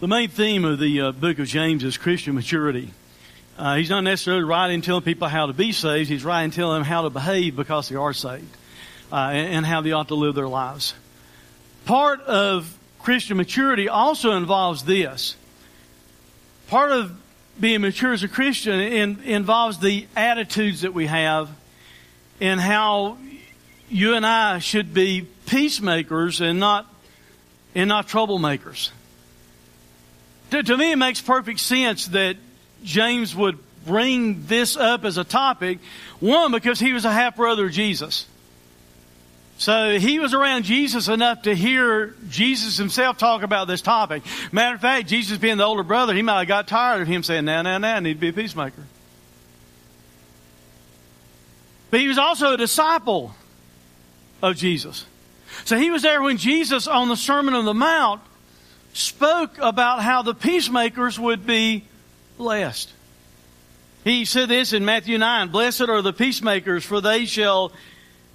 The main theme of the uh, book of James is Christian maturity. Uh, he's not necessarily writing telling people how to be saved. He's writing telling them how to behave because they are saved uh, and, and how they ought to live their lives. Part of Christian maturity also involves this. Part of being mature as a Christian in, involves the attitudes that we have and how you and I should be peacemakers and not and not troublemakers. To, to me, it makes perfect sense that James would bring this up as a topic. One, because he was a half brother of Jesus. So he was around Jesus enough to hear Jesus himself talk about this topic. Matter of fact, Jesus being the older brother, he might have got tired of him saying, now, now, now, I need to be a peacemaker. But he was also a disciple of Jesus. So he was there when Jesus on the Sermon on the Mount spoke about how the peacemakers would be blessed. He said this in Matthew 9 Blessed are the peacemakers, for they shall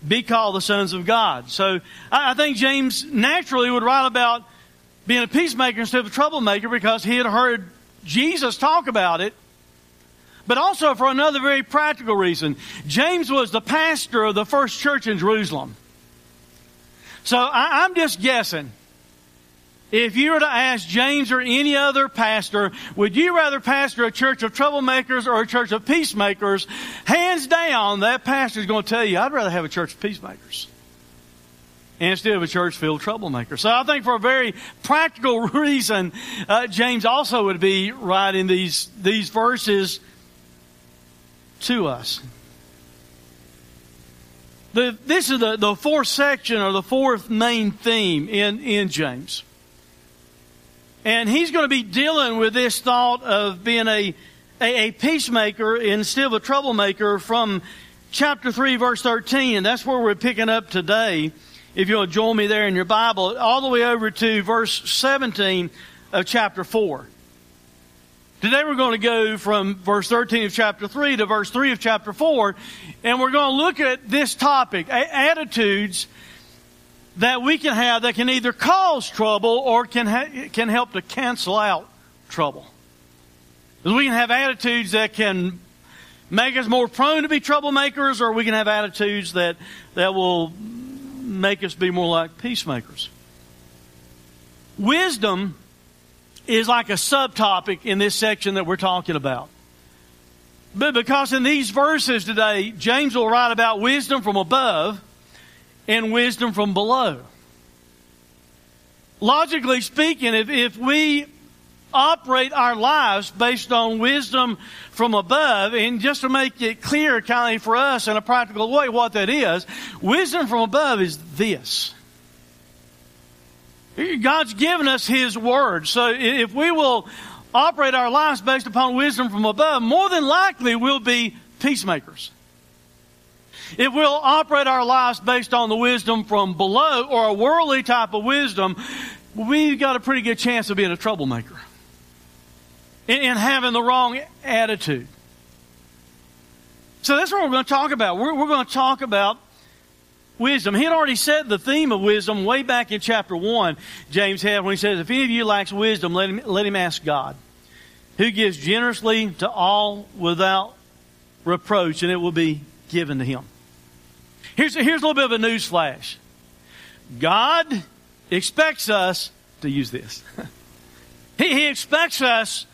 be called the sons of God. So I think James naturally would write about being a peacemaker instead of a troublemaker because he had heard Jesus talk about it. But also for another very practical reason. James was the pastor of the first church in Jerusalem. So I, am just guessing if you were to ask James or any other pastor, would you rather pastor a church of troublemakers or a church of peacemakers? Hands down, that pastor is going to tell you, I'd rather have a church of peacemakers instead of a church filled of troublemakers. So I think for a very practical reason, uh, James also would be writing these, these verses to us. The, this is the, the fourth section or the fourth main theme in, in James. And he's going to be dealing with this thought of being a, a, a peacemaker instead of a troublemaker from chapter 3, verse 13. And that's where we're picking up today. If you'll join me there in your Bible, all the way over to verse 17 of chapter 4. Today we're going to go from verse 13 of chapter 3 to verse 3 of chapter 4, and we're going to look at this topic, attitudes that we can have that can either cause trouble or can, ha- can help to cancel out trouble. We can have attitudes that can make us more prone to be troublemakers, or we can have attitudes that, that will make us be more like peacemakers. Wisdom is like a subtopic in this section that we're talking about. But because in these verses today, James will write about wisdom from above and wisdom from below. Logically speaking, if, if we operate our lives based on wisdom from above, and just to make it clear kind of for us in a practical way what that is, wisdom from above is this. God's given us His Word. So if we will operate our lives based upon wisdom from above, more than likely we'll be peacemakers. If we'll operate our lives based on the wisdom from below or a worldly type of wisdom, we've got a pretty good chance of being a troublemaker and having the wrong attitude. So that's what we're going to talk about. We're, we're going to talk about wisdom. He had already said the theme of wisdom way back in chapter 1, James had, when he says, If any of you lacks wisdom, let him, let him ask God, who gives generously to all without reproach, and it will be given to him. Here's, here's a little bit of a news flash. God expects us to use this. he, he expects us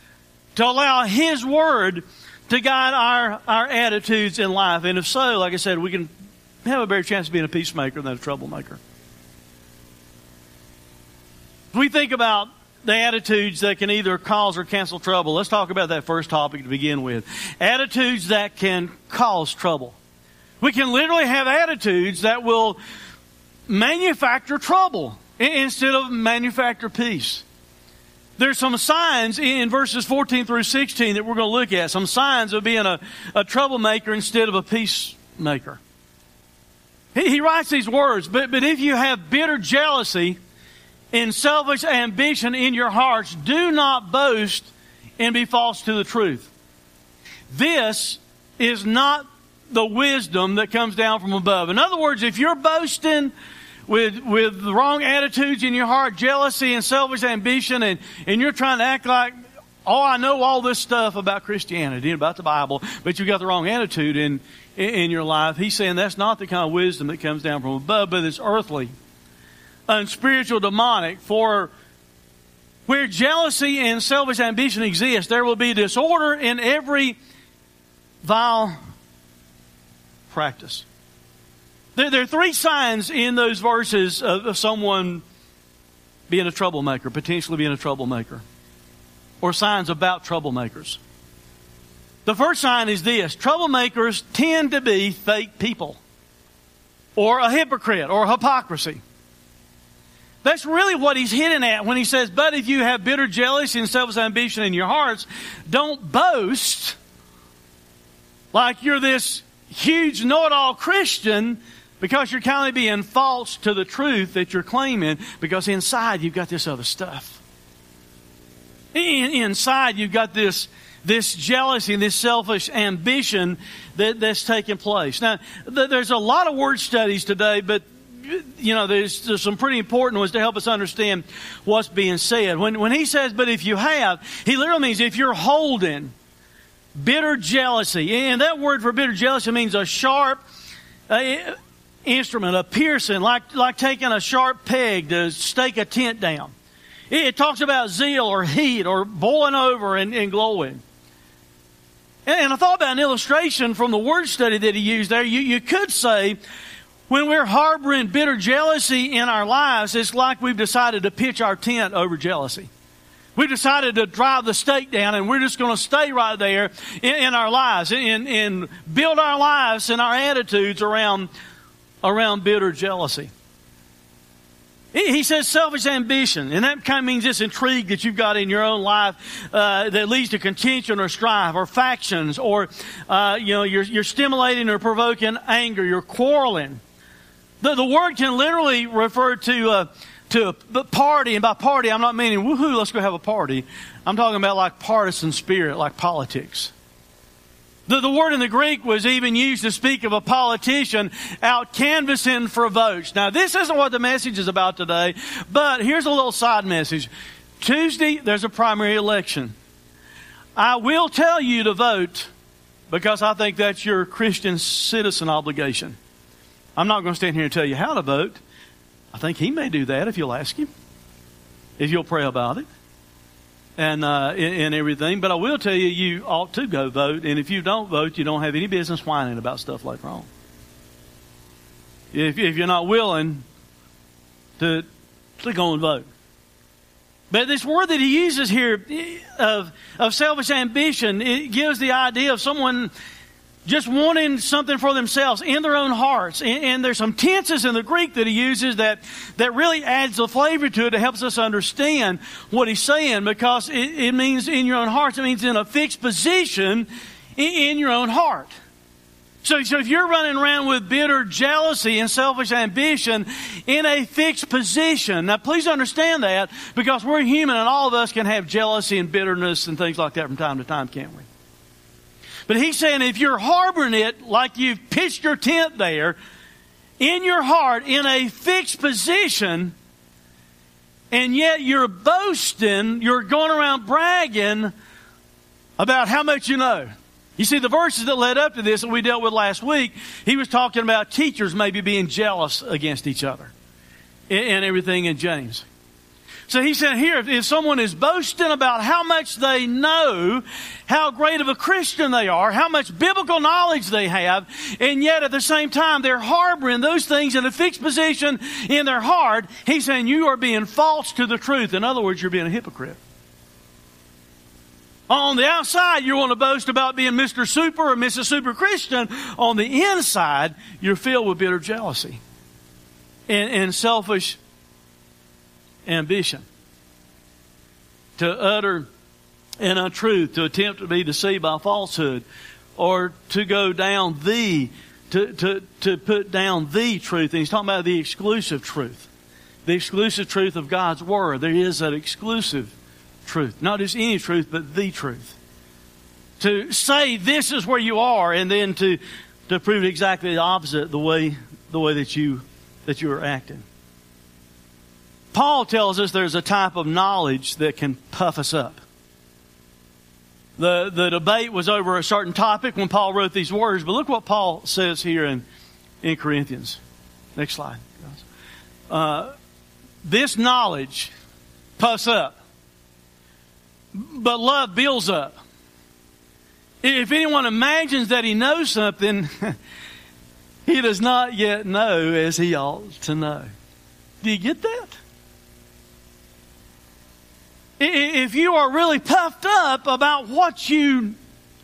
to allow His Word to guide our, our attitudes in life. And if so, like I said, we can have a better chance of being a peacemaker than a troublemaker. We think about the attitudes that can either cause or cancel trouble, let's talk about that first topic to begin with. Attitudes that can cause trouble. We can literally have attitudes that will manufacture trouble instead of manufacture peace. there's some signs in verses 14 through 16 that we're going to look at. Some signs of being a, a troublemaker instead of a peacemaker. He, he writes these words, but, but if you have bitter jealousy and selfish ambition in your hearts, do not boast and be false to the truth. This is not the wisdom that comes down from above. In other words, if you're boasting with, with the wrong attitudes in your heart, jealousy and selfish ambition, and, and you're trying to act like, oh, I know all this stuff about Christianity and about the Bible, but you've got the wrong attitude in, in, in your life. He's saying that's not the kind of wisdom that comes down from above, but it's earthly, unspiritual, demonic. For where jealousy and selfish ambition exist, there will be disorder in every vile practice. There, there, are three signs in those verses of, of someone being a troublemaker, potentially being a troublemaker, or signs about troublemakers. The first sign is this troublemakers tend to be fake people, or a hypocrite, or hypocrisy. That's really what he's hitting at when he says, But if you have bitter jealousy and selfish ambition in your hearts, don't boast like you're this huge know it all Christian because you're kind of being false to the truth that you're claiming because inside you've got this other stuff. In, inside you've got this this jealousy and this selfish ambition that, that's taking place. Now, th- there's a lot of word studies today, but you know, there's, there's, some pretty important ones to help us understand what's being said. When, when he says, but if you have, he literally means if you're holding bitter jealousy. And that word for bitter jealousy means a sharp uh, instrument, a piercing, like, like taking a sharp peg to stake a tent down. It, it talks about zeal or heat or boiling over and, and glowing. And, and, I thought about an illustration from the word study that he used there. You, you could say, when we're harboring bitter jealousy in our lives, it's like we've decided to pitch our tent over jealousy. We decided to drive the stake down and we're just going to stay right there in, in our lives and, build our lives and our attitudes around, around bitter jealousy. He says selfish ambition, and that kind of means this intrigue that you've got in your own life uh, that leads to contention or strife or factions, or uh, you know you're, you're stimulating or provoking anger, you're quarreling. The, the word can literally refer to uh, to a party, and by party, I'm not meaning, woohoo, let's go have a party. I'm talking about like partisan spirit, like politics. The, the word in the Greek was even used to speak of a politician out canvassing for votes. Now, this isn't what the message is about today, but here's a little side message. Tuesday, there's a primary election. I will tell you to vote because I think that's your Christian citizen obligation. I'm not going to stand here and tell you how to vote. I think he may do that if you'll ask him, if you'll pray about it, and uh, and, everything. But I will tell you, you ought to go vote, and if you don't vote, you don't have any business whining about stuff later on. If if you're not willing to to go and vote. But this word that he uses here of, of selfish ambition, it gives the idea of someone just wanting something for themselves in their own hearts. And, and, there's some tenses in the Greek that he uses that, that really adds the flavor to it. It helps us understand what he's saying because it, it means in your own hearts. It means in a fixed position in, in your own heart. So, so if you're running around with bitter jealousy and selfish ambition in a fixed position, now please understand that because we're human and all of us can have jealousy and bitterness and things like that from time to time, can't we? But he's saying if you're harboring it like you've pitched your tent there, in your heart, in a fixed position, and yet you're boasting, you're going around bragging about how much you know. You see, the verses that led up to this that we dealt with last week, he was talking about teachers maybe being jealous against each other and everything in James. So he said here, if someone is boasting about how much they know, how great of a Christian they are, how much biblical knowledge they have, and yet at the same time they're harboring those things in a fixed position in their heart, he's saying you are being false to the truth. In other words, you're being a hypocrite. On the outside, you want to boast about being Mr. Super or Mrs. Super Christian. On the inside, you're filled with bitter jealousy and, and selfish ambition. to utter an untruth, to attempt to be deceived by falsehood, or to go down the, to, to, to put down the truth. And he's talking about the exclusive truth. The exclusive truth of God's Word. There is that exclusive truth. Not just any truth, but the truth. To say this is where you are and then to, to prove exactly the opposite the way, the way that you, that you are acting. Paul tells us there's a type of knowledge that can puff us up. The, the debate was over a certain topic when Paul wrote these words, but look what Paul says here in, in Corinthians. Next slide. Uh, this knowledge puffs up, but love builds up. If anyone imagines that he knows something, he does not yet know as he ought to know. Do you get that? If you are really puffed up about what you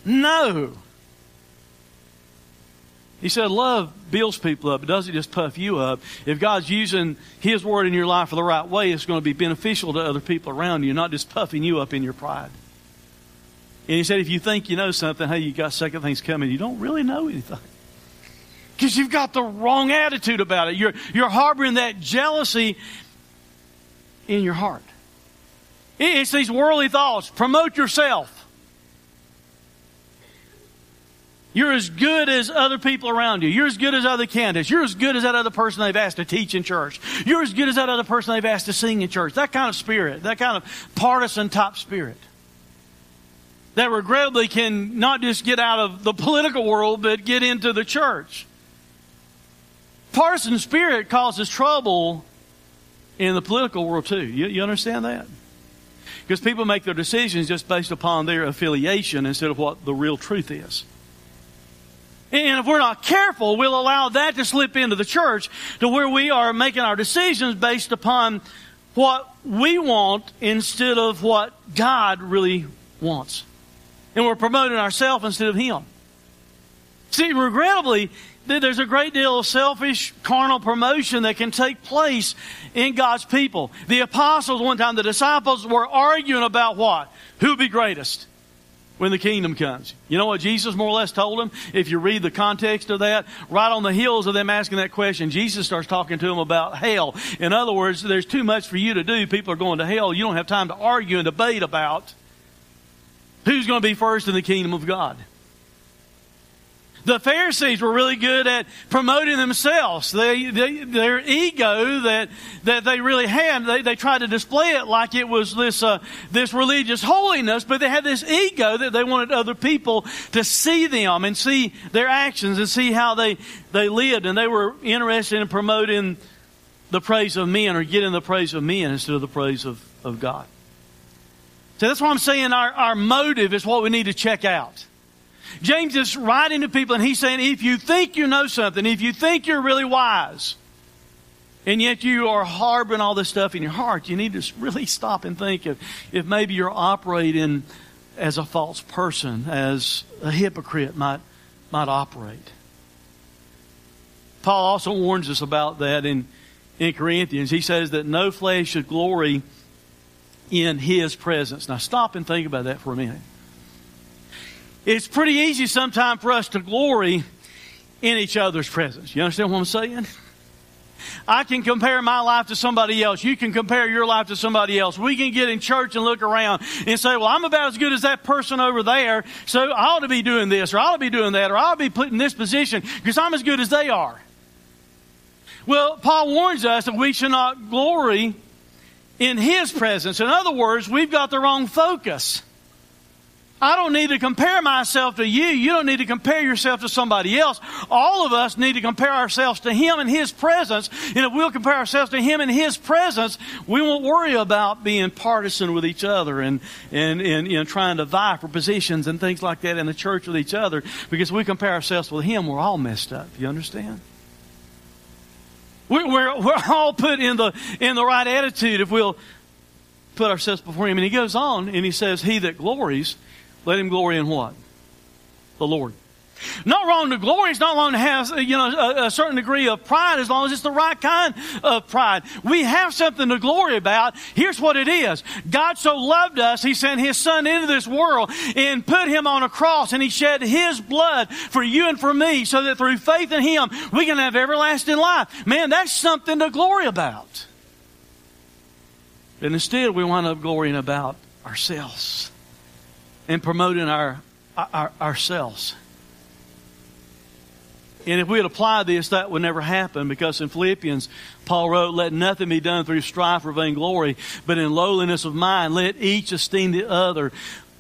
know. He said, Love builds people up. It doesn't just puff you up. If God's using His word in your life for the right way, it's going to be beneficial to other people around you, not just puffing you up in your pride. And he said, if you think you know something, hey, you got second things coming, you don't really know anything. Because you've got the wrong attitude about it. You're, you're harboring that jealousy in your heart. It's these worldly thoughts. Promote yourself. You're as good as other people around you. You're as good as other candidates. You're as good as that other person they've asked to teach in church. You're as good as that other person they've asked to sing in church. That kind of spirit, that kind of partisan type spirit. That regrettably can not just get out of the political world, but get into the church. Partisan spirit causes trouble in the political world too. You, you understand that? Because people make their decisions just based upon their affiliation instead of what the real truth is. And if we're not careful, we'll allow that to slip into the church to where we are making our decisions based upon what we want instead of what God really wants. And we're promoting ourselves instead of Him. See, regrettably, there's a great deal of selfish, carnal promotion that can take place in God's people. The apostles, one time, the disciples were arguing about what? Who'll be greatest when the kingdom comes? You know what Jesus more or less told them? If you read the context of that, right on the heels of them asking that question, Jesus starts talking to them about hell. In other words, there's too much for you to do. People are going to hell. You don't have time to argue and debate about who's going to be first in the kingdom of God. The Pharisees were really good at promoting themselves. They, they, their ego that, that they really had, they, they tried to display it like it was this, uh, this religious holiness, but they had this ego that they wanted other people to see them and see their actions and see how they, they lived. And they were interested in promoting the praise of men or getting the praise of men instead of the praise of, of God. So that's why I'm saying our, our motive is what we need to check out. James is writing to people and he's saying, if you think you know something, if you think you're really wise, and yet you are harboring all this stuff in your heart, you need to really stop and think if, if maybe you're operating as a false person, as a hypocrite might, might operate. Paul also warns us about that in, in Corinthians. He says that no flesh should glory in his presence. Now stop and think about that for a minute. It's pretty easy sometimes for us to glory in each other's presence. You understand what I'm saying? I can compare my life to somebody else. You can compare your life to somebody else. We can get in church and look around and say, well, I'm about as good as that person over there, so I ought to be doing this, or I ought to be doing that, or I ought to be put in this position because I'm as good as they are. Well, Paul warns us that we should not glory in his presence. In other words, we've got the wrong focus. I don't need to compare myself to you. You don't need to compare yourself to somebody else. All of us need to compare ourselves to Him and His presence. And if we'll compare ourselves to Him and His presence, we won't worry about being partisan with each other and, and, and you know, trying to vie for positions and things like that in the church with each other. Because we compare ourselves with Him, we're all messed up. You understand? We're, we're, we're all put in the, in the right attitude if we'll put ourselves before Him. And He goes on and He says, He that glories, let him glory in what? The Lord. Not wrong to glory. It's not wrong to have, you know, a, a, certain degree of pride as long as it's the right kind of pride. We have something to glory about. Here's what it is. God so loved us, He sent His Son into this world and put Him on a cross and He shed His blood for you and for me so that through faith in Him, we can have everlasting life. Man, that's something to glory about. And instead, we wind up glorying about ourselves and promoting our, our ourselves. And if we had applied this, that would never happen because in Philippians, Paul wrote, Let nothing be done through strife or vainglory, but in lowliness of mind, let each esteem the other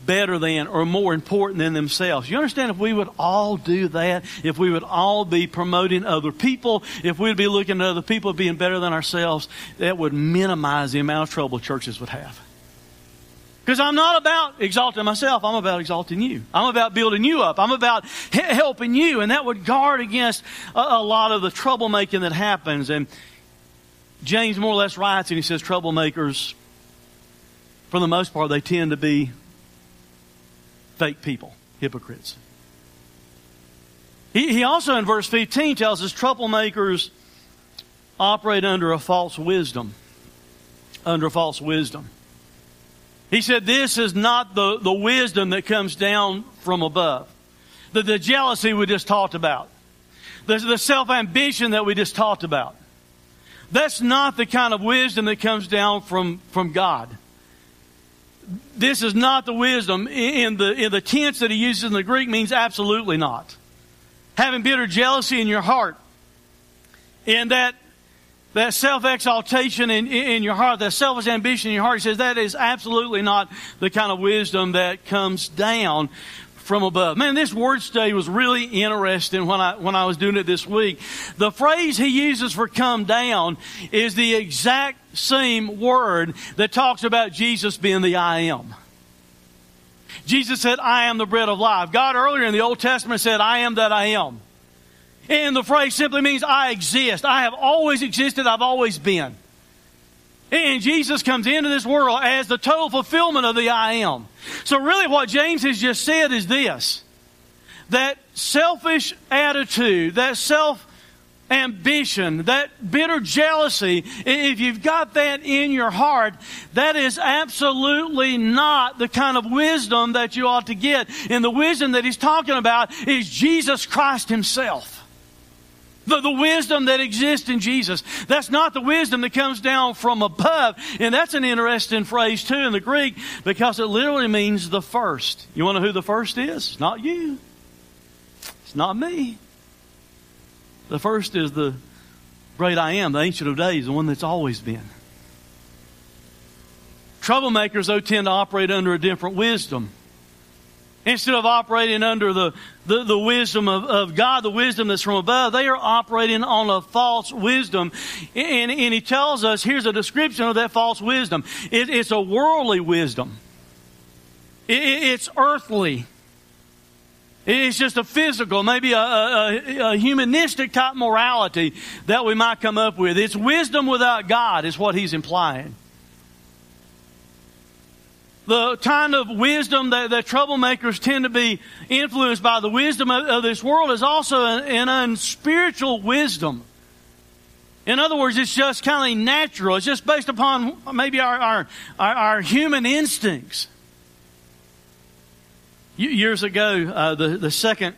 better than or more important than themselves. You understand if we would all do that, if we would all be promoting other people, if we'd be looking at other people being better than ourselves, that would minimize the amount of trouble churches would have. Because I'm not about exalting myself. I'm about exalting you. I'm about building you up. I'm about helping you. And that would guard against a, a lot of the troublemaking that happens. And James more or less writes and he says troublemakers, for the most part, they tend to be fake people, hypocrites. He, he also in verse 15 tells us troublemakers operate under a false wisdom. Under false wisdom. He said, This is not the, the wisdom that comes down from above. The, the jealousy we just talked about. The, the self ambition that we just talked about. That's not the kind of wisdom that comes down from, from God. This is not the wisdom in the, in the tense that he uses in the Greek means absolutely not. Having bitter jealousy in your heart. And that that self exaltation in, in your heart, that selfish ambition in your heart, he says that is absolutely not the kind of wisdom that comes down from above. Man, this word study was really interesting when I, when I was doing it this week. The phrase he uses for come down is the exact same word that talks about Jesus being the I am. Jesus said, I am the bread of life. God earlier in the Old Testament said, I am that I am. And the phrase simply means I exist. I have always existed. I've always been. And Jesus comes into this world as the total fulfillment of the I am. So really what James has just said is this. That selfish attitude, that self ambition, that bitter jealousy, if you've got that in your heart, that is absolutely not the kind of wisdom that you ought to get. And the wisdom that he's talking about is Jesus Christ himself. The, the wisdom that exists in Jesus. That's not the wisdom that comes down from above. And that's an interesting phrase too in the Greek because it literally means the first. You want to know who the first is? Not you. It's not me. The first is the great I am, the ancient of days, the one that's always been. Troublemakers, though, tend to operate under a different wisdom. Instead of operating under the, the, the wisdom of, of, God, the wisdom that's from above, they are operating on a false wisdom. And, and he tells us, here's a description of that false wisdom. It, it's a worldly wisdom. It, it's earthly. It's just a physical, maybe a, a, a, humanistic type morality that we might come up with. It's wisdom without God, is what he's implying the kind of wisdom that, that troublemakers tend to be influenced by, the wisdom of, of this world, is also an, an unspiritual wisdom. In other words, it's just kind of natural. It's just based upon maybe our, our, our, our human instincts. Years ago, uh, the, the second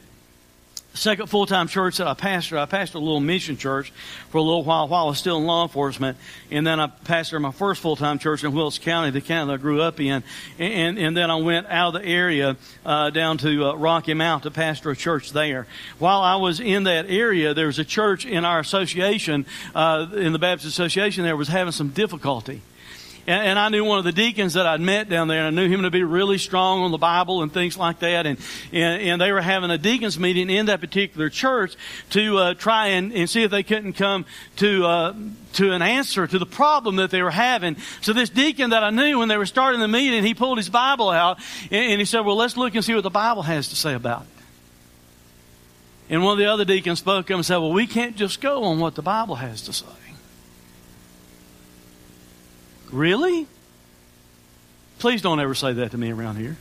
second full time church that I pastored, I pastored a little mission church for a little while while I was still in law enforcement. And then I pastored my first full time church in Wilkes County, the county that I grew up in. And, and then I went out of the area uh, down to uh, Rocky Mount to pastor a church there. While I was in that area, there was a church in our association, uh, in the Baptist Association, there was having some difficulty. And, and, I knew one of the deacons that I'd met down there, and I knew him to be really strong on the Bible and things like that. And, and, and they were having a deacons meeting in that particular church to uh, try and, and see if they couldn't come to, uh, to an answer to the problem that they were having. So this deacon that I knew when they were starting the meeting, he pulled his Bible out and, and he said, well, let's look and see what the Bible has to say about it. And one of the other deacons spoke up and said, well, we can't just go on what the Bible has to say. Really? Please don't ever say that to me around here.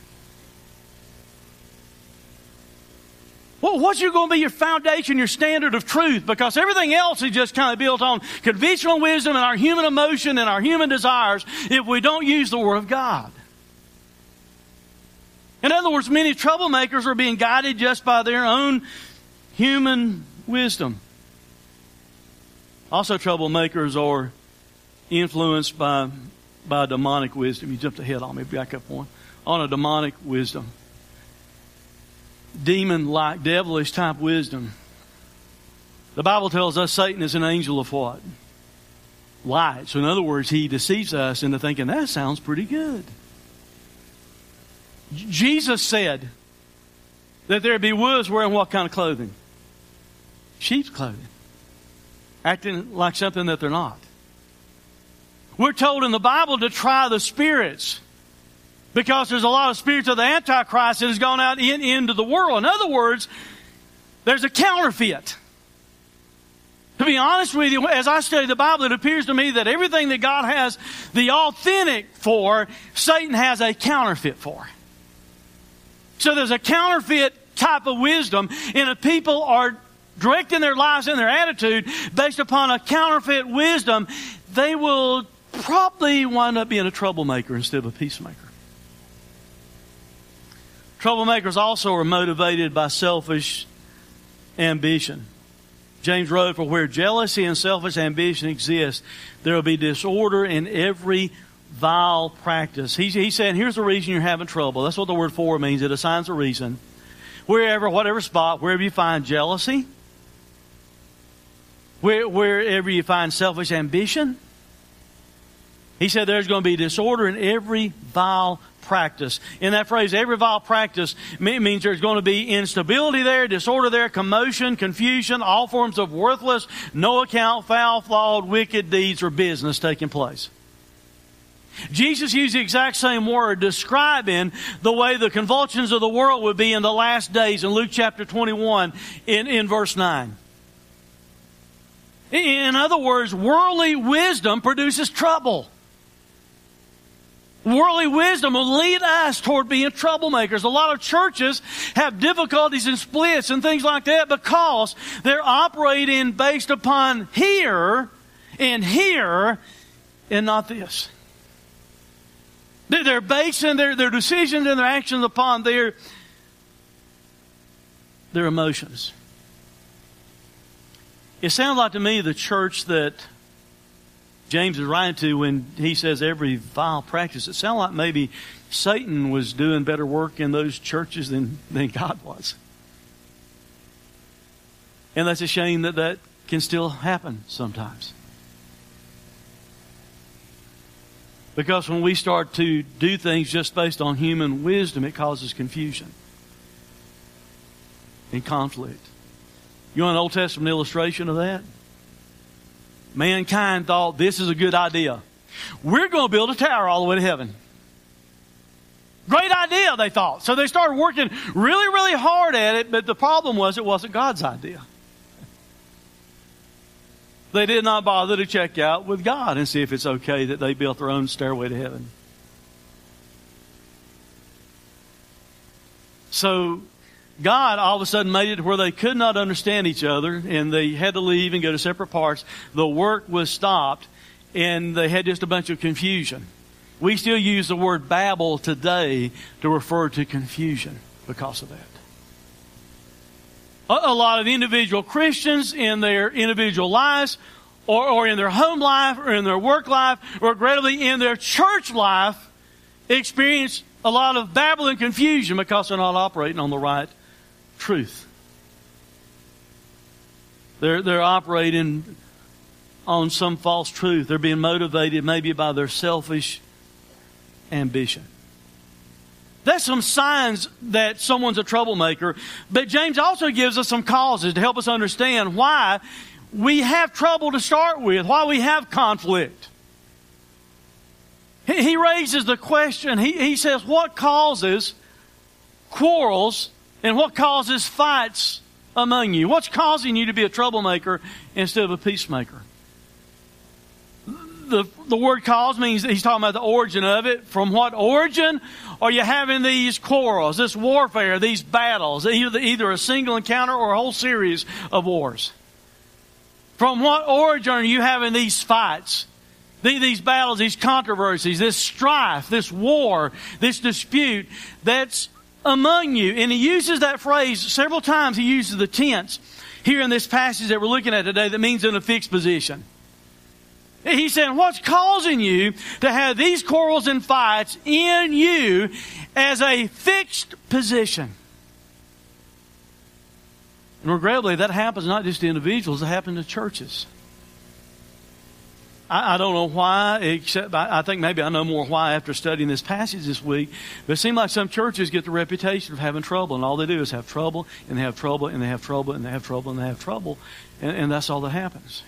Well, what's going to be your foundation, your standard of truth? Because everything else is just kind of built on conventional wisdom and our human emotion and our human desires if we don't use the Word of God. In other words, many troublemakers are being guided just by their own human wisdom. Also, troublemakers are influenced by, by demonic wisdom. You jumped ahead on me, back up one. On a demonic wisdom. Demon like, devilish type wisdom. The Bible tells us Satan is an angel of what? Light. So, in other words, he deceives us into thinking that sounds pretty good. Jesus said that there be wolves wearing what kind of clothing? Sheep's clothing. Acting like something that they're not. We're told in the Bible to try the spirits because there's a lot of spirits of the Antichrist that has gone out in, into the world. In other words, there's a counterfeit. To be honest with you, as I study the Bible, it appears to me that everything that God has the authentic for, Satan has a counterfeit for. So there's a counterfeit type of wisdom, and if people are directing their lives and their attitude based upon a counterfeit wisdom, they will probably wind up being a troublemaker instead of a peacemaker. Troublemakers also are motivated by selfish ambition. James wrote, For where jealousy and selfish ambition exist, there will be disorder in every vile practice. He, he said, Here's the reason you're having trouble. That's what the word for means. It assigns a reason. Wherever, whatever spot, wherever you find jealousy, where, wherever you find selfish ambition, he said there's going to be disorder in every vile practice. In that phrase, every vile practice means there's going to be instability there, disorder there, commotion, confusion, all forms of worthless, no account, foul, flawed, wicked deeds or business taking place. Jesus used the exact same word describing the way the convulsions of the world would be in the last days in Luke chapter 21 in, in verse 9. In other words, worldly wisdom produces trouble. Worldly wisdom will lead us toward being troublemakers. A lot of churches have difficulties and splits and things like that because they're operating based upon here and here and not this. They're basing their, their decisions and their actions upon their, their emotions. It sounds like to me the church that James is writing to when he says every vile practice, it sounds like maybe Satan was doing better work in those churches than, than God was. And that's a shame that that can still happen sometimes. Because when we start to do things just based on human wisdom, it causes confusion and conflict. You want an Old Testament illustration of that? Mankind thought this is a good idea. We're going to build a tower all the way to heaven. Great idea, they thought. So they started working really, really hard at it, but the problem was it wasn't God's idea. They did not bother to check out with God and see if it's okay that they built their own stairway to heaven. So God all of a sudden made it where they could not understand each other and they had to leave and go to separate parts. The work was stopped and they had just a bunch of confusion. We still use the word Babel today to refer to confusion because of that a lot of individual Christians in their individual lives or, or in their home life or in their work life or regrettably in their church life experience a lot of babble and confusion because they're not operating on the right truth. They're, they're operating on some false truth. They're being motivated maybe by their selfish ambition. That's some signs that someone's a troublemaker. But James also gives us some causes to help us understand why we have trouble to start with, why we have conflict. He raises the question, he, he says, what causes quarrels and what causes fights among you? What's causing you to be a troublemaker instead of a peacemaker? the, the word cause means he's talking about the origin of it. From what origin are you having these quarrels, this warfare, these battles, either, either a single encounter or a whole series of wars? From what origin are you having these fights? These battles, these controversies, this strife, this war, this dispute that's among you. And he uses that phrase several times. He uses the tense here in this passage that we're looking at today that means in a fixed position. He's saying, what's causing you to have these quarrels and fights in you as a fixed position? And regrettably, that happens not just to individuals, it happens to churches. I, I don't know why, except I, I, think maybe I know more why after studying this passage this week. But it seems like some churches get the reputation of having trouble, and all they do is have trouble, and they have trouble, and they have trouble, and they have trouble, and they have trouble, and, and that's all that happens.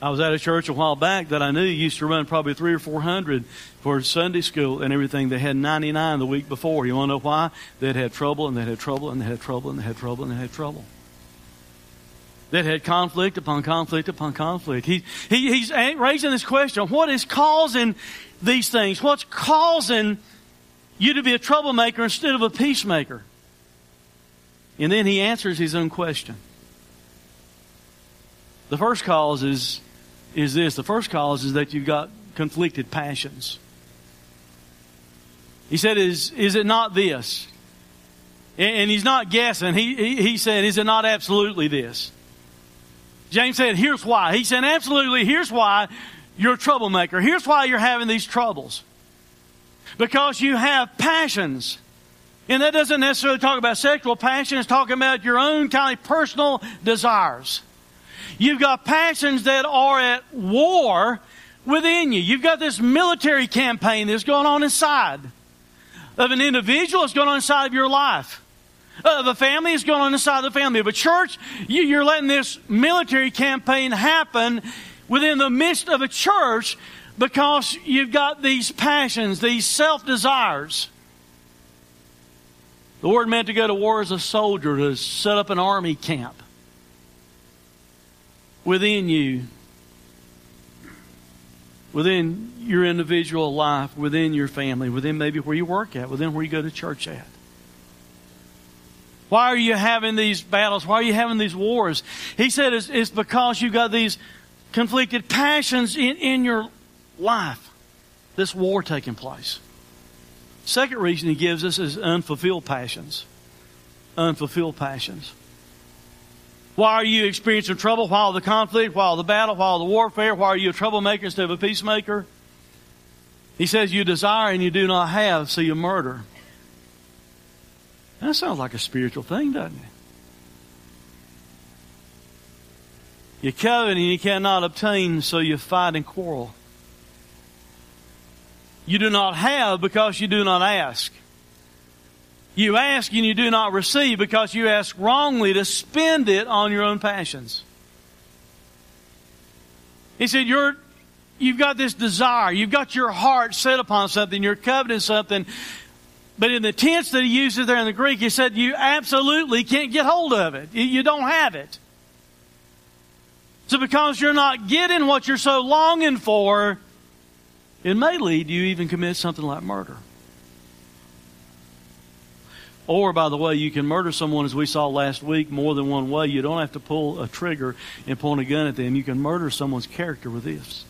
I was at a church a while back that I knew used to run probably three or four hundred for Sunday school and everything. They had 99 the week before. You want to know why? They'd had trouble and they had trouble and they had trouble and they had trouble and they had trouble. That had conflict upon conflict upon conflict. He, he, he's raising this question what is causing these things? What's causing you to be a troublemaker instead of a peacemaker? And then he answers his own question. The first cause is is this. The first cause is that you've got conflicted passions. He said, Is, is it not this? And he's not guessing. He, he, he said, Is it not absolutely this? James said, Here's why. He said, Absolutely, here's why you're a troublemaker. Here's why you're having these troubles. Because you have passions. And that doesn't necessarily talk about sexual passion, it's talking about your own kind of personal desires. You've got passions that are at war within you. You've got this military campaign that's going on inside of an individual that's going on inside of your life. Uh, of a family that's going on inside of the family. Of a church, you're letting this military campaign happen within the midst of a church because you've got these passions, these self desires. The word meant to go to war as a soldier, to set up an army camp within you, within your individual life, within your family, within maybe where you work at, within where you go to church at. Why are you having these battles? Why are you having these wars? He said it's, it's because you've got these conflicted passions in, in your life. This war taking place. Second reason he gives us is unfulfilled passions. Unfulfilled passions. Why are you experiencing trouble? While the conflict? while the battle? while the warfare? Why are you a troublemaker instead of a peacemaker? He says you desire and you do not have, so you murder. That sounds like a spiritual thing, doesn't it? You covet and you cannot obtain, so you fight and quarrel. You do not have because you do not ask. You ask and you do not receive because you ask wrongly to spend it on your own passions. He said, You're, You've got this desire. You've got your heart set upon something. You're coveting something. But in the tense that he uses there in the Greek, he said, You absolutely can't get hold of it. You don't have it. So because you're not getting what you're so longing for, it may lead you even commit something like murder. Or, by the way, you can murder someone, as we saw last week, more than one way. You don't have to pull a trigger and point a gun at them. You can murder someone's character with this.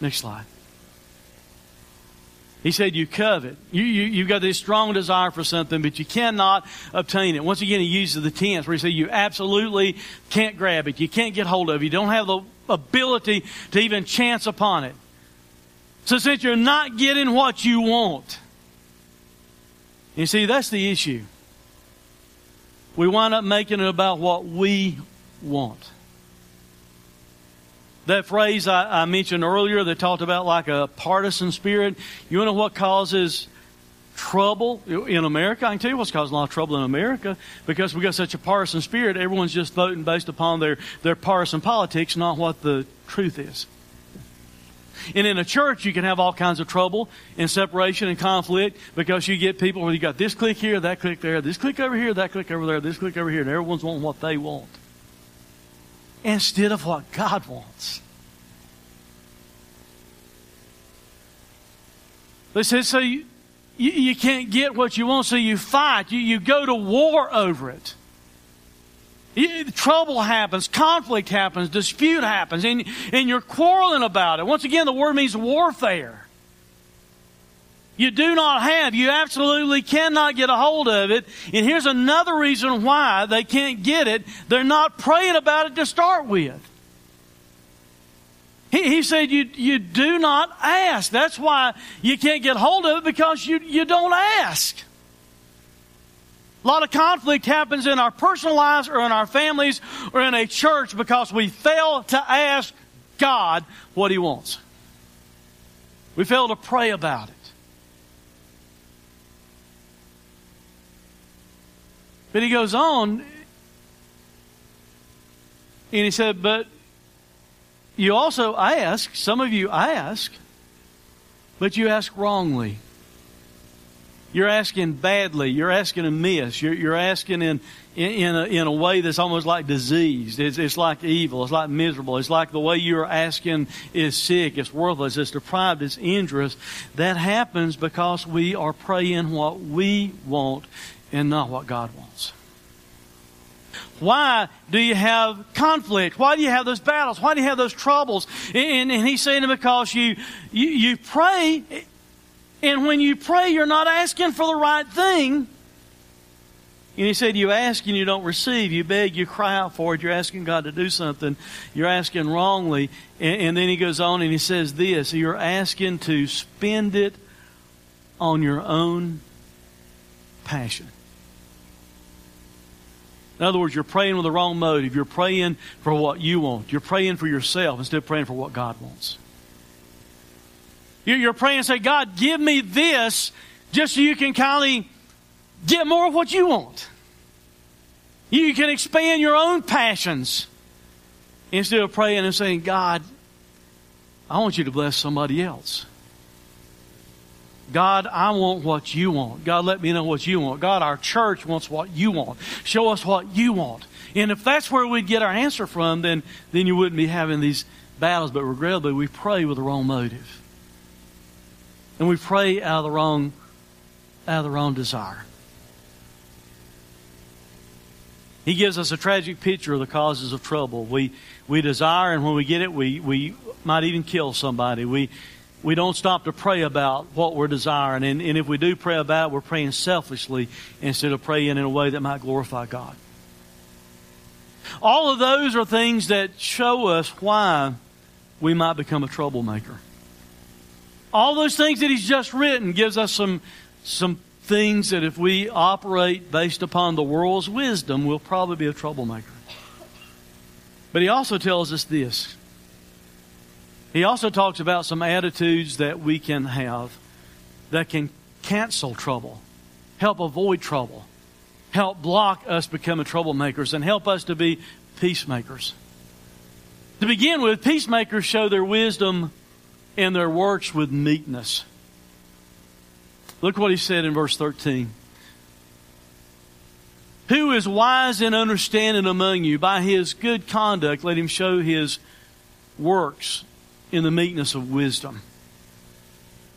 Next slide. He said, You covet. You, you, you've got this strong desire for something, but you cannot obtain it. Once again, he uses the tense where he says, You absolutely can't grab it. You can't get hold of it. You don't have the ability to even chance upon it. So since you're not getting what you want, you see, that's the issue. We wind up making it about what we want. That phrase I, I mentioned earlier that talked about like a partisan spirit, you know what causes trouble in America. I can tell you what's causing a lot of trouble in America because we got such a partisan spirit. Everyone's just voting based upon their, their partisan politics, not what the truth is. And in a church, you can have all kinds of trouble and separation and conflict because you get people where you got this clique here, that clique there, this clique over here, that clique over there, this clique over here, and everyone's wanting what they want instead of what God wants. They said, so you, you, can't get what you want, so you fight. You, you go to war over it. You, trouble happens, conflict happens, dispute happens, and, and you're quarreling about it. Once again, the word means warfare. You do not have, you absolutely cannot get a hold of it. And here's another reason why they can't get it. They're not praying about it to start with. He, he said, you, you do not ask. That's why you can't get hold of it because you, you don't ask. A lot of conflict happens in our personal lives or in our families or in a church because we fail to ask God what He wants. We fail to pray about it. But he goes on and he said, But you also ask, some of you ask, but you ask wrongly. You're asking badly. You're asking amiss. You're, you're asking in, in, in, a, in a way that's almost like diseased. It's, it's like evil. It's like miserable. It's like the way you're asking is sick. It's worthless. It's deprived. It's injurious. That happens because we are praying what we want and not what God wants. Why do you have conflict? Why do you have those battles? Why do you have those troubles? And, and he's saying because you, you, you pray, and when you pray, you're not asking for the right thing. And he said, You ask and you don't receive. You beg, you cry out for it. You're asking God to do something. You're asking wrongly. And, and then he goes on and he says this You're asking to spend it on your own passion. In other words, you're praying with the wrong motive. You're praying for what you want. You're praying for yourself instead of praying for what God wants. You're praying and say, God, give me this just so you can kind of get more of what you want. You can expand your own passions instead of praying and saying, God, I want you to bless somebody else. God, I want what you want. God, let me know what you want. God, our church wants what you want. Show us what you want. And if that's where we'd get our answer from, then, then you wouldn't be having these battles. But regrettably, we pray with the wrong motive. And we pray out of the wrong, out of the wrong desire. He gives us a tragic picture of the causes of trouble. We, we desire, and when we get it, we, we might even kill somebody. We, we don't stop to pray about what we're desiring. And, and if we do pray about it, we're praying selfishly instead of praying in a way that might glorify God. All of those are things that show us why we might become a troublemaker. All those things that he's just written gives us some, some things that if we operate based upon the world's wisdom, we'll probably be a troublemaker. But he also tells us this he also talks about some attitudes that we can have that can cancel trouble, help avoid trouble, help block us becoming troublemakers, and help us to be peacemakers. To begin with, peacemakers show their wisdom and their works with meekness. Look what he said in verse 13. Who is wise and understanding among you? By his good conduct, let him show his works in the meekness of wisdom.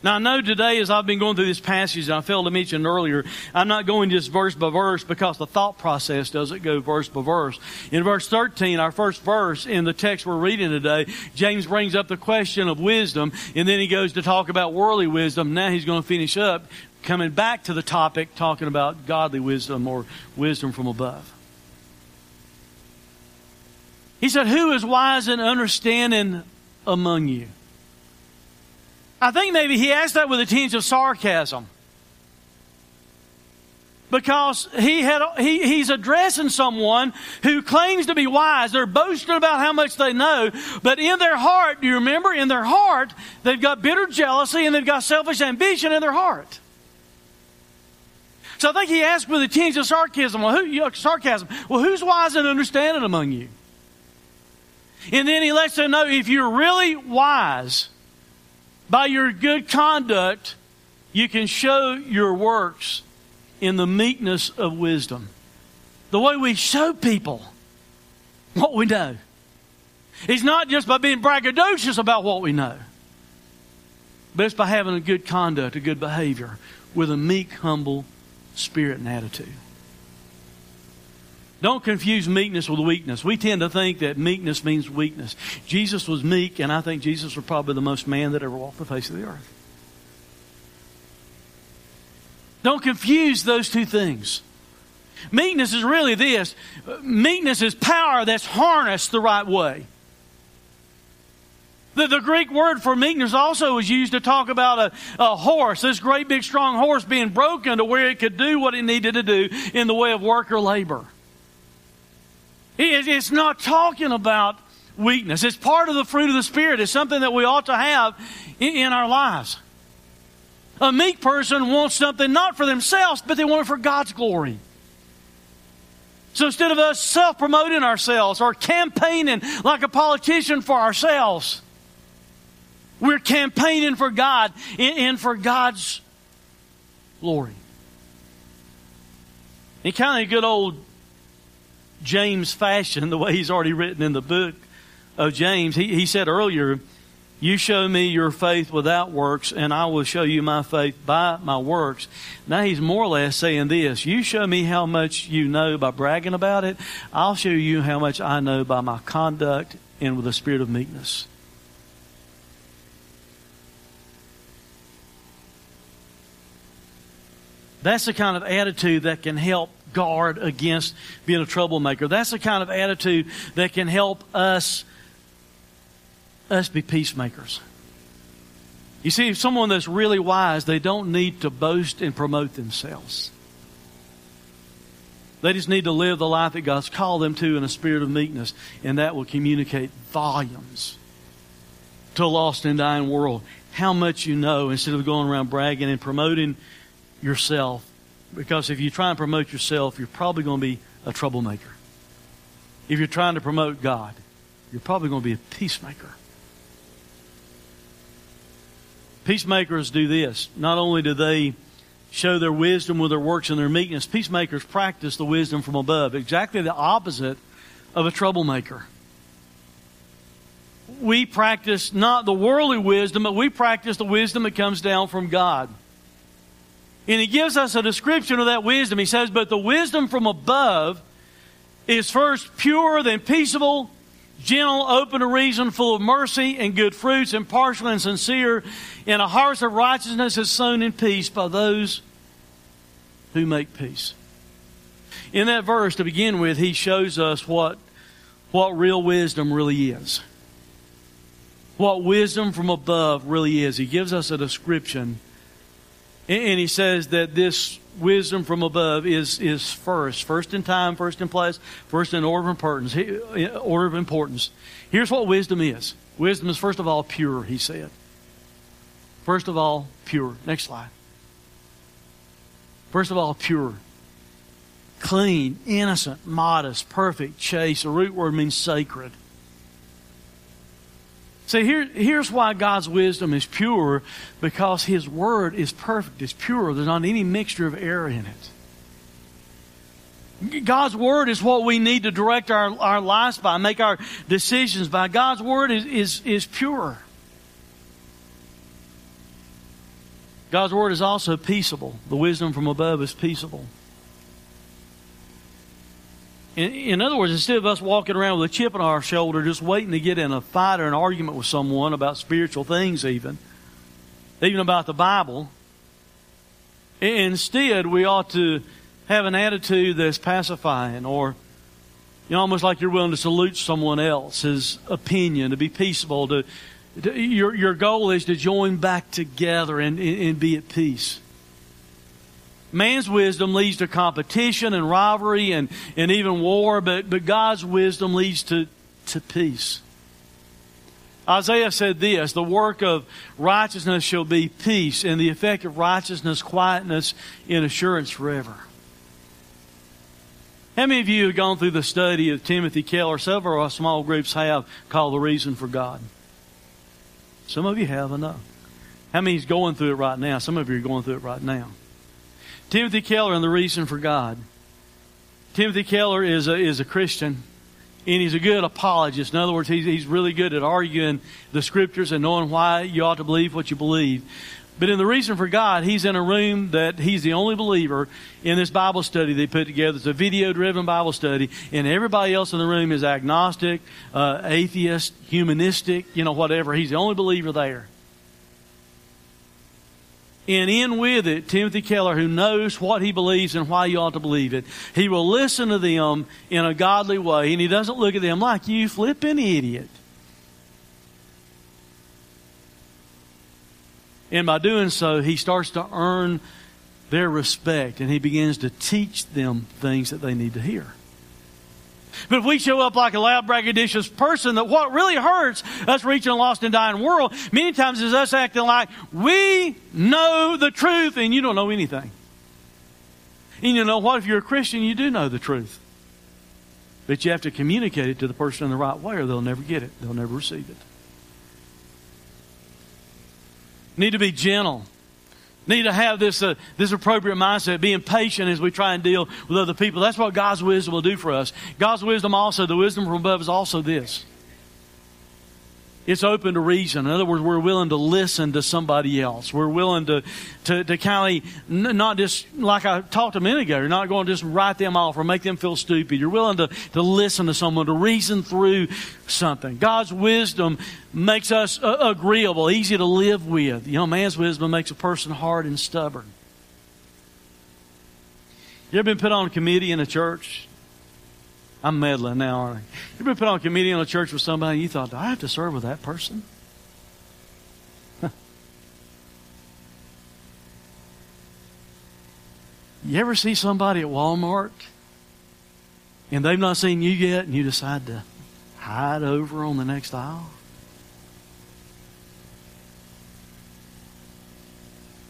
Now, I know today, as I've been going through this passage, I failed to mention earlier, I'm not going just verse by verse because the thought process doesn't go verse by verse. In verse 13, our first verse in the text we're reading today, James brings up the question of wisdom, and then he goes to talk about worldly wisdom. Now he's going to finish up coming back to the topic, talking about godly wisdom or wisdom from above. He said, Who is wise and understanding among you. I think maybe he asked that with a tinge of sarcasm. Because he had, he, he's addressing someone who claims to be wise. They're boasting about how much they know, but in their heart, do you remember? In their heart, they've got bitter jealousy and they've got selfish ambition in their heart. So I think he asked with a tinge of sarcasm. Well, who, sarcasm. Well, who's wise and understanding among you? And then he lets them know if you're really wise, By your good conduct, you can show your works in the meekness of wisdom. The way we show people what we know. It's not just by being braggadocious about what we know, but it's by having a good conduct, a good behavior, with a meek, humble spirit and attitude. Don't confuse meekness with weakness. We tend to think that meekness means weakness. Jesus was meek, and I think Jesus was probably the most man that ever walked the face of the earth. Don't confuse those two things. Meekness is really this meekness is power that's harnessed the right way. The, the Greek word for meekness also was used to talk about a, a horse, this great big strong horse being broken to where it could do what it needed to do in the way of work or labor. It, it's not talking about weakness. It's part of the fruit of the Spirit. It's something that we ought to have in, our lives. A meek person wants something not for themselves, but they want it for God's glory. So instead of us self promoting ourselves or campaigning like a politician for ourselves, we're campaigning for God and for God's glory. In kind of a good old James fashion, the way he's already written in the book of James, he, he said earlier, you show me your faith without works, and I will show you my faith by my works. Now he's more or less saying this You show me how much you know by bragging about it, I'll show you how much I know by my conduct and with a spirit of meekness. That's the kind of attitude that can help guard against being a troublemaker. That's the kind of attitude that can help us us be peacemakers. You see, someone that's really wise, they don't need to boast and promote themselves. They just need to live the life that God's called them to in a spirit of meekness, and that will communicate volumes to a lost and dying world. How much you know instead of going around bragging and promoting yourself. Because if you try and promote yourself, you're probably going to be a troublemaker. If you're trying to promote God, you're probably going to be a peacemaker. Peacemakers do this. Not only do they show their wisdom with their works and their meekness, peacemakers practice the wisdom from above, exactly the opposite of a troublemaker. We practice not the worldly wisdom, but we practice the wisdom that comes down from God. And he gives us a description of that wisdom. He says, But the wisdom from above is first pure, then peaceable, gentle, open to reason, full of mercy and good fruits, impartial and sincere, in a heart of righteousness is sown in peace by those who make peace. In that verse, to begin with, he shows us what, what real wisdom really is. What wisdom from above really is. He gives us a description. And he says that this wisdom from above is, is first. First in time, first in place, first in order of importance. Uh, order of importance. Here's what wisdom is. Wisdom is first of all pure, he said. First of all, pure. Next slide. First of all, pure. Clean, innocent, modest, perfect, chaste. The root word means sacred. See, here, here's why God's wisdom is pure because His Word is perfect, it's pure. There's not any mixture of error in it. God's Word is what we need to direct our, our lives by, make our decisions by. God's Word is, is, is pure. God's Word is also peaceable. The wisdom from above is peaceable. In, in, other words, instead of us walking around with a chip on our shoulder, just waiting to get in a fight or an argument with someone about spiritual things, even, even about the Bible, instead we ought to have an attitude that's pacifying or you know, almost like you're willing to salute someone else's opinion, to be peaceable, to, to your, your goal is to join back together and, and, and be at peace. Man's wisdom leads to competition and rivalry and, and even war, but, but God's wisdom leads to, to peace. Isaiah said this The work of righteousness shall be peace, and the effect of righteousness, quietness, and assurance forever. How many of you have gone through the study of Timothy Keller? Several small groups have called The Reason for God. Some of you have, I know. How many is going through it right now? Some of you are going through it right now. Timothy Keller and the reason for God. Timothy Keller is a, is a Christian, and he's a good apologist. In other words, he's, he's really good at arguing the scriptures and knowing why you ought to believe what you believe. But in the reason for God, he's in a room that he's the only believer in this Bible study they put together. It's a video driven Bible study, and everybody else in the room is agnostic, uh, atheist, humanistic, you know, whatever. He's the only believer there. And in with it, Timothy Keller, who knows what he believes and why you ought to believe it, he will listen to them in a godly way, and he doesn't look at them like you flipping idiot. And by doing so, he starts to earn their respect and he begins to teach them things that they need to hear. But if we show up like a loud, braggadocious person, that what really hurts us reaching a lost and dying world many times is us acting like we know the truth and you don't know anything. And you know what? If you're a Christian, you do know the truth. But you have to communicate it to the person in the right way or they'll never get it. They'll never receive it. Need to be gentle. Need to have this, uh, this appropriate mindset, being patient as we try and deal with other people. That's what God's wisdom will do for us. God's wisdom also, the wisdom from above is also this it's open to reason. In other words, we're willing to listen to somebody else. We're willing to, to, to kind of not just, like I talked a minute ago, you're not going to just write them off or make them feel stupid. You're willing to, to listen to someone, to reason through something. God's wisdom makes us uh, agreeable, easy to live with. You know, man's wisdom makes a person hard and stubborn. You ever been put on a committee in a church? I'm meddling now, aren't I? You been put on a committee in a church with somebody you thought, do I have to serve with that person? you ever see somebody at Walmart and they've not seen you yet and you decide to hide over on the next aisle?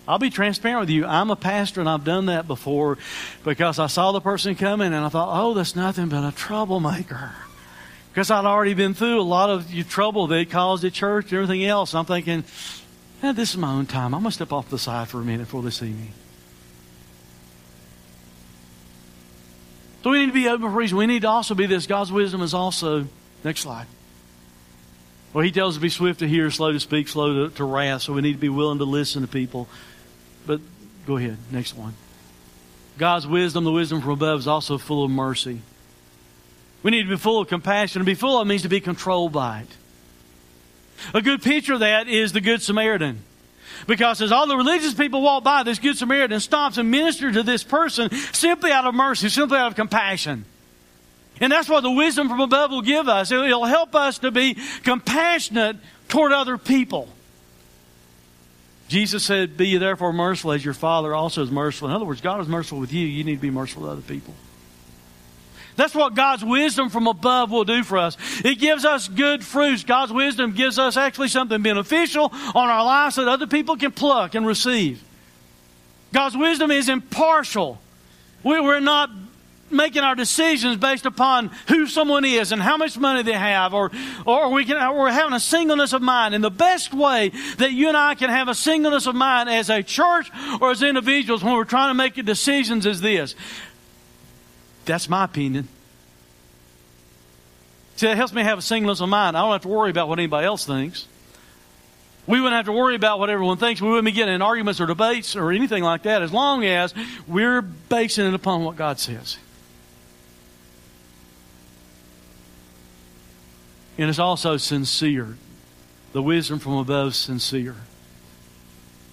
I'll be transparent with you. I'm a pastor and I've done that before because I saw the person coming and I thought, oh, that's nothing but a troublemaker. Because I'd already been through a lot of trouble they caused at church and everything else. I'm thinking, eh, this is my own time. I'm going to step off the side for a minute before they see me. So we need to be open for reason. We need to also be this. God's wisdom is also, next slide. Well, he tells us to be swift to hear, slow to speak, slow to, to wrath. So we need to be willing to listen to people but go ahead, next one. God's wisdom, the wisdom from above, is also full of mercy. We need to be full of compassion. To be full of it means to be controlled by it. A good picture of that is the Good Samaritan. Because as all the religious people walk by, this Good Samaritan stops and ministers to this person simply out of mercy, simply out of compassion. And that's what the wisdom from above will give us. It'll help us to be compassionate toward other people. Jesus said, Be therefore merciful as your Father also is merciful. In other words, God is merciful with you. You need to be merciful to other people. That's what God's wisdom from above will do for us. It gives us good fruits. God's wisdom gives us actually something beneficial on our lives that other people can pluck and receive. God's wisdom is impartial. We're not making our decisions based upon who someone is and how much money they have, or, or we can, we're having a singleness of mind. And the best way that you and I can have a singleness of mind as a church or as individuals when we're trying to make decisions is this. That's my opinion. See, it helps me have a singleness of mind. I don't have to worry about what anybody else thinks. We wouldn't have to worry about what everyone thinks. We wouldn't be getting in arguments or debates or anything like that as long as we're basing it upon what God says. And it's also sincere. The wisdom from above is sincere.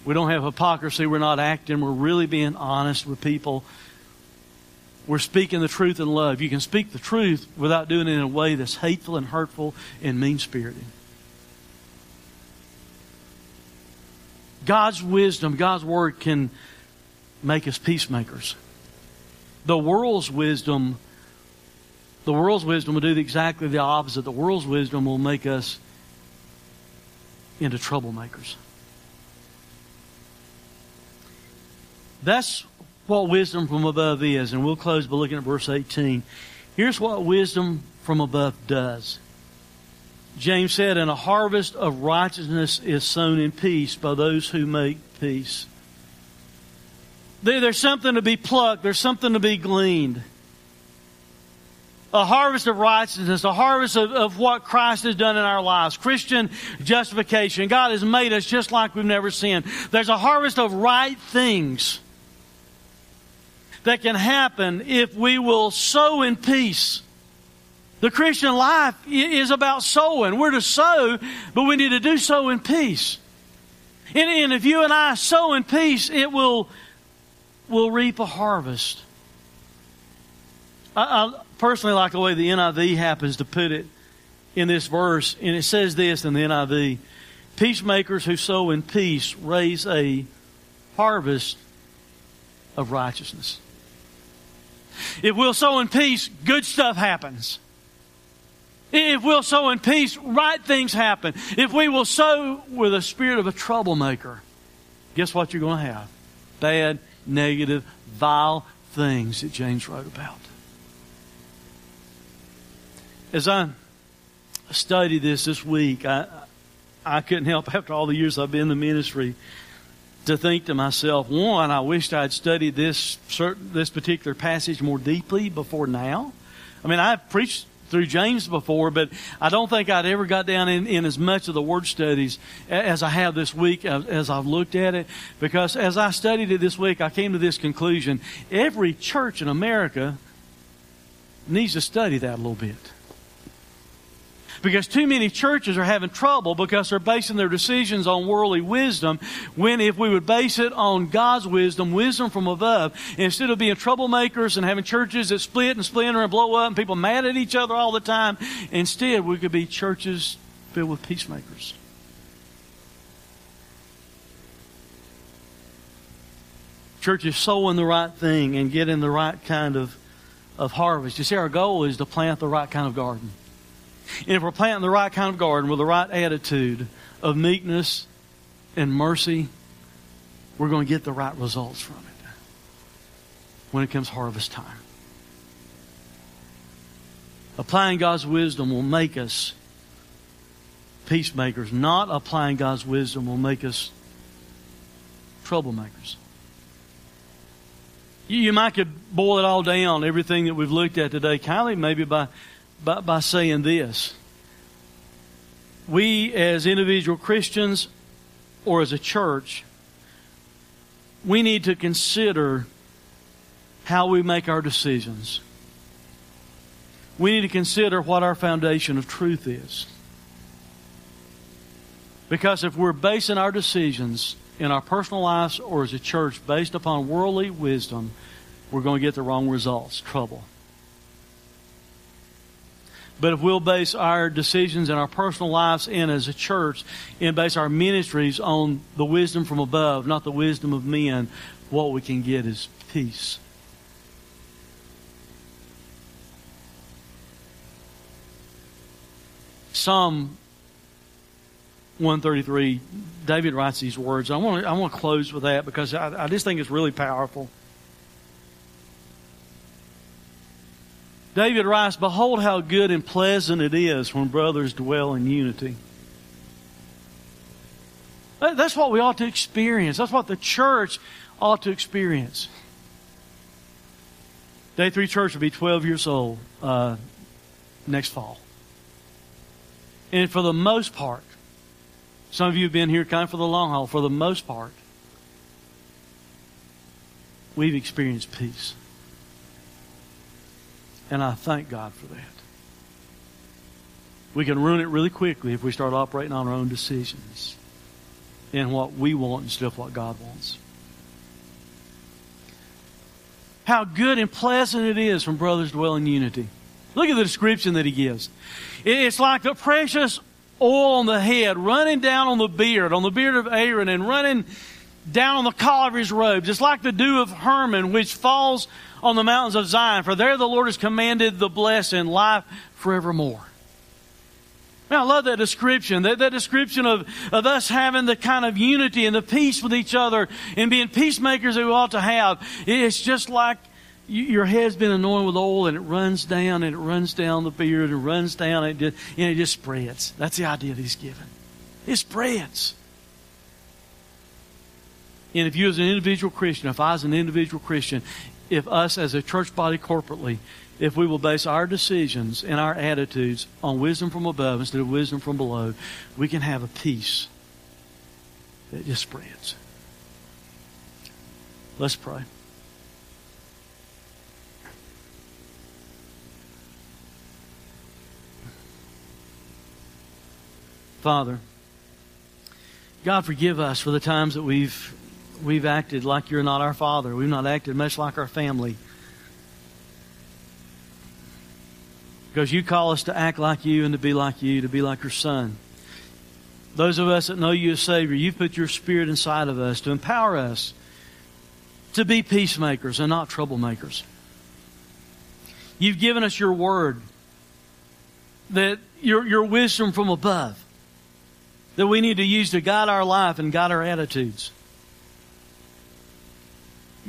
We don't have hypocrisy. We're not acting. We're really being honest with people. We're speaking the truth in love. You can speak the truth without doing it in a way that's hateful and hurtful and mean spirited. God's wisdom, God's word can make us peacemakers. The world's wisdom the world's wisdom will do exactly the opposite. The world's wisdom will make us into troublemakers. That's what wisdom from above is. And we'll close by looking at verse 18. Here's what wisdom from above does James said, and a harvest of righteousness is sown in peace by those who make peace. There's something to be plucked. There's something to be gleaned. A harvest of righteousness, a harvest of, of what Christ has done in our lives. Christian justification. God has made us just like we've never sinned. There's a harvest of right things that can happen if we will sow in peace. The Christian life is about sowing. We're to sow, but we need to do so in peace. And, and if you and I sow in peace, it will will reap a harvest. I, I, personally like the way the NIV happens to put it in this verse, and it says this in the NIV Peacemakers who sow in peace raise a harvest of righteousness. If we'll sow in peace, good stuff happens. If we'll sow in peace, right things happen. If we will sow with a spirit of a troublemaker, guess what you're going to have? Bad negative, vile things that James wrote about. As I studied this this week, I, I couldn't help, after all the years I've been in the ministry, to think to myself, one, I wished I'd studied this certain, this particular passage more deeply before now. I mean, I've preached through James before, but I don't think I'd ever got down in, in as much of the word studies as I have this week as, as I've looked at it. Because as I studied it this week, I came to this conclusion. Every church in America needs to study that a little bit. Because too many churches are having trouble because they're basing their decisions on worldly wisdom when if we would base it on God's wisdom, wisdom from above, instead of being troublemakers and having churches that split and splinter and blow up and people mad at each other all the time, instead we could be churches filled with peacemakers. Churches sowing the right thing and getting the right kind of, of harvest. You see, our goal is to plant the right kind of garden. And if we're planting the right kind of garden with the right attitude of meekness and mercy, we're going to get the right results from it when it comes harvest time. Applying God's wisdom will make us peacemakers. Not applying God's wisdom will make us troublemakers. You might could boil it all down, everything that we've looked at today, kindly maybe by by, by saying this. We, as individual Christians or as a church, we need to consider how we make our decisions. We need to consider what our foundation of truth is. Because if we're basing our decisions in our personal lives or as a church based upon worldly wisdom, we're going to get the wrong results trouble. But if we'll base our decisions and our personal lives in as a church and base our ministries on the wisdom from above, not the wisdom of men, what we can get is peace. Psalm 133, David writes these words. I want to, I want to close with that because I, I just think it's really powerful. David writes, Behold how good and pleasant it is when brothers dwell in unity. That's what we ought to experience. That's what the church ought to experience. Day 3 Church will be 12 years old uh, next fall. And for the most part, some of you have been here kind of for the long haul. For the most part, we've experienced peace. And I thank God for that. We can ruin it really quickly if we start operating on our own decisions and what we want instead of what God wants. How good and pleasant it is when brothers dwell in unity. Look at the description that he gives. It's like the precious oil on the head running down on the beard, on the beard of Aaron, and running down on the collar of his robes. It's like the dew of Hermon, which falls on the mountains of Zion, for there the Lord has commanded the blessing, life forevermore. Now, I love that description, that, that description of, of us having the kind of unity and the peace with each other and being peacemakers that we ought to have. It's just like your head's been anointed with oil and it runs down and it runs down the beard and runs down and it just, and it just spreads. That's the idea that he's given. It spreads. And if you as an individual Christian, if I as an individual Christian, if us as a church body corporately, if we will base our decisions and our attitudes on wisdom from above instead of wisdom from below, we can have a peace that just spreads. Let's pray. Father, God, forgive us for the times that we've we've acted like you're not our father. We've not acted much like our family. Because you call us to act like you and to be like you, to be like your son. Those of us that know you as Savior, you've put your Spirit inside of us to empower us to be peacemakers and not troublemakers. You've given us your word, that your, your wisdom from above, that we need to use to guide our life and guide our attitudes.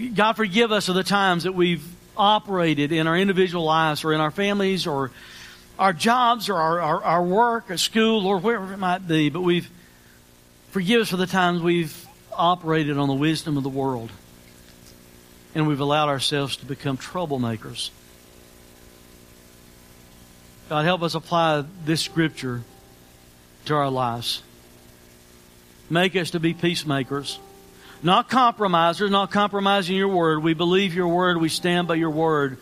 God, forgive us of the times that we've operated in our individual lives or in our families or our jobs or our, our, our work or school or wherever it might be, but we've forgive us for the times we've operated on the wisdom of the world and we've allowed ourselves to become troublemakers. God, help us apply this scripture to our lives. Make us to be peacemakers, not compromisers, not compromising your word. We believe your word, we stand by your word,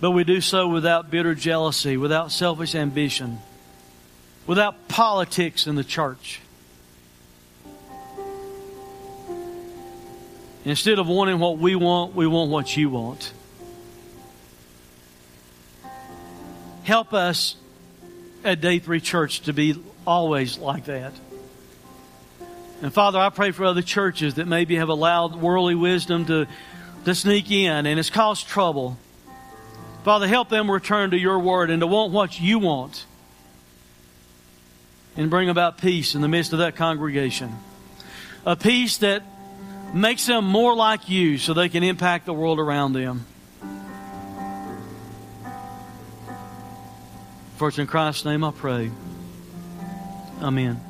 but we do so without bitter jealousy, without selfish ambition, without politics in the church. Instead of wanting what we want, we want what you want. Help us at Day 3 Church to be always like that. And Father, I pray for other churches that maybe have allowed worldly wisdom to, to sneak in and it's caused trouble. Father, help them return to your word and to want what you want and bring about peace in the midst of that congregation. A peace that makes them more like you so they can impact the world around them. For it's in Christ's name I pray. Amen.